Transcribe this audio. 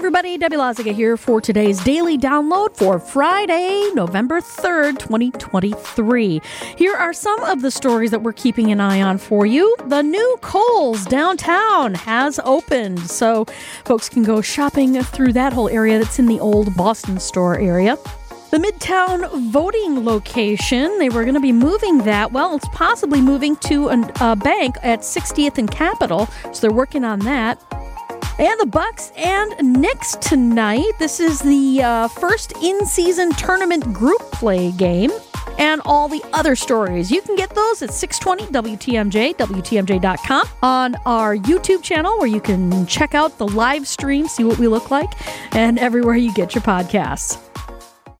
everybody, Debbie Lazaga here for today's daily download for Friday, November 3rd, 2023. Here are some of the stories that we're keeping an eye on for you. The new Kohl's downtown has opened, so folks can go shopping through that whole area that's in the old Boston store area. The Midtown voting location, they were going to be moving that. Well, it's possibly moving to an, a bank at 60th and Capitol, so they're working on that. And the Bucks and Knicks tonight. This is the uh, first in-season tournament group play game. And all the other stories. You can get those at 620 WTMJ, WTMJ.com, on our YouTube channel where you can check out the live stream, see what we look like, and everywhere you get your podcasts.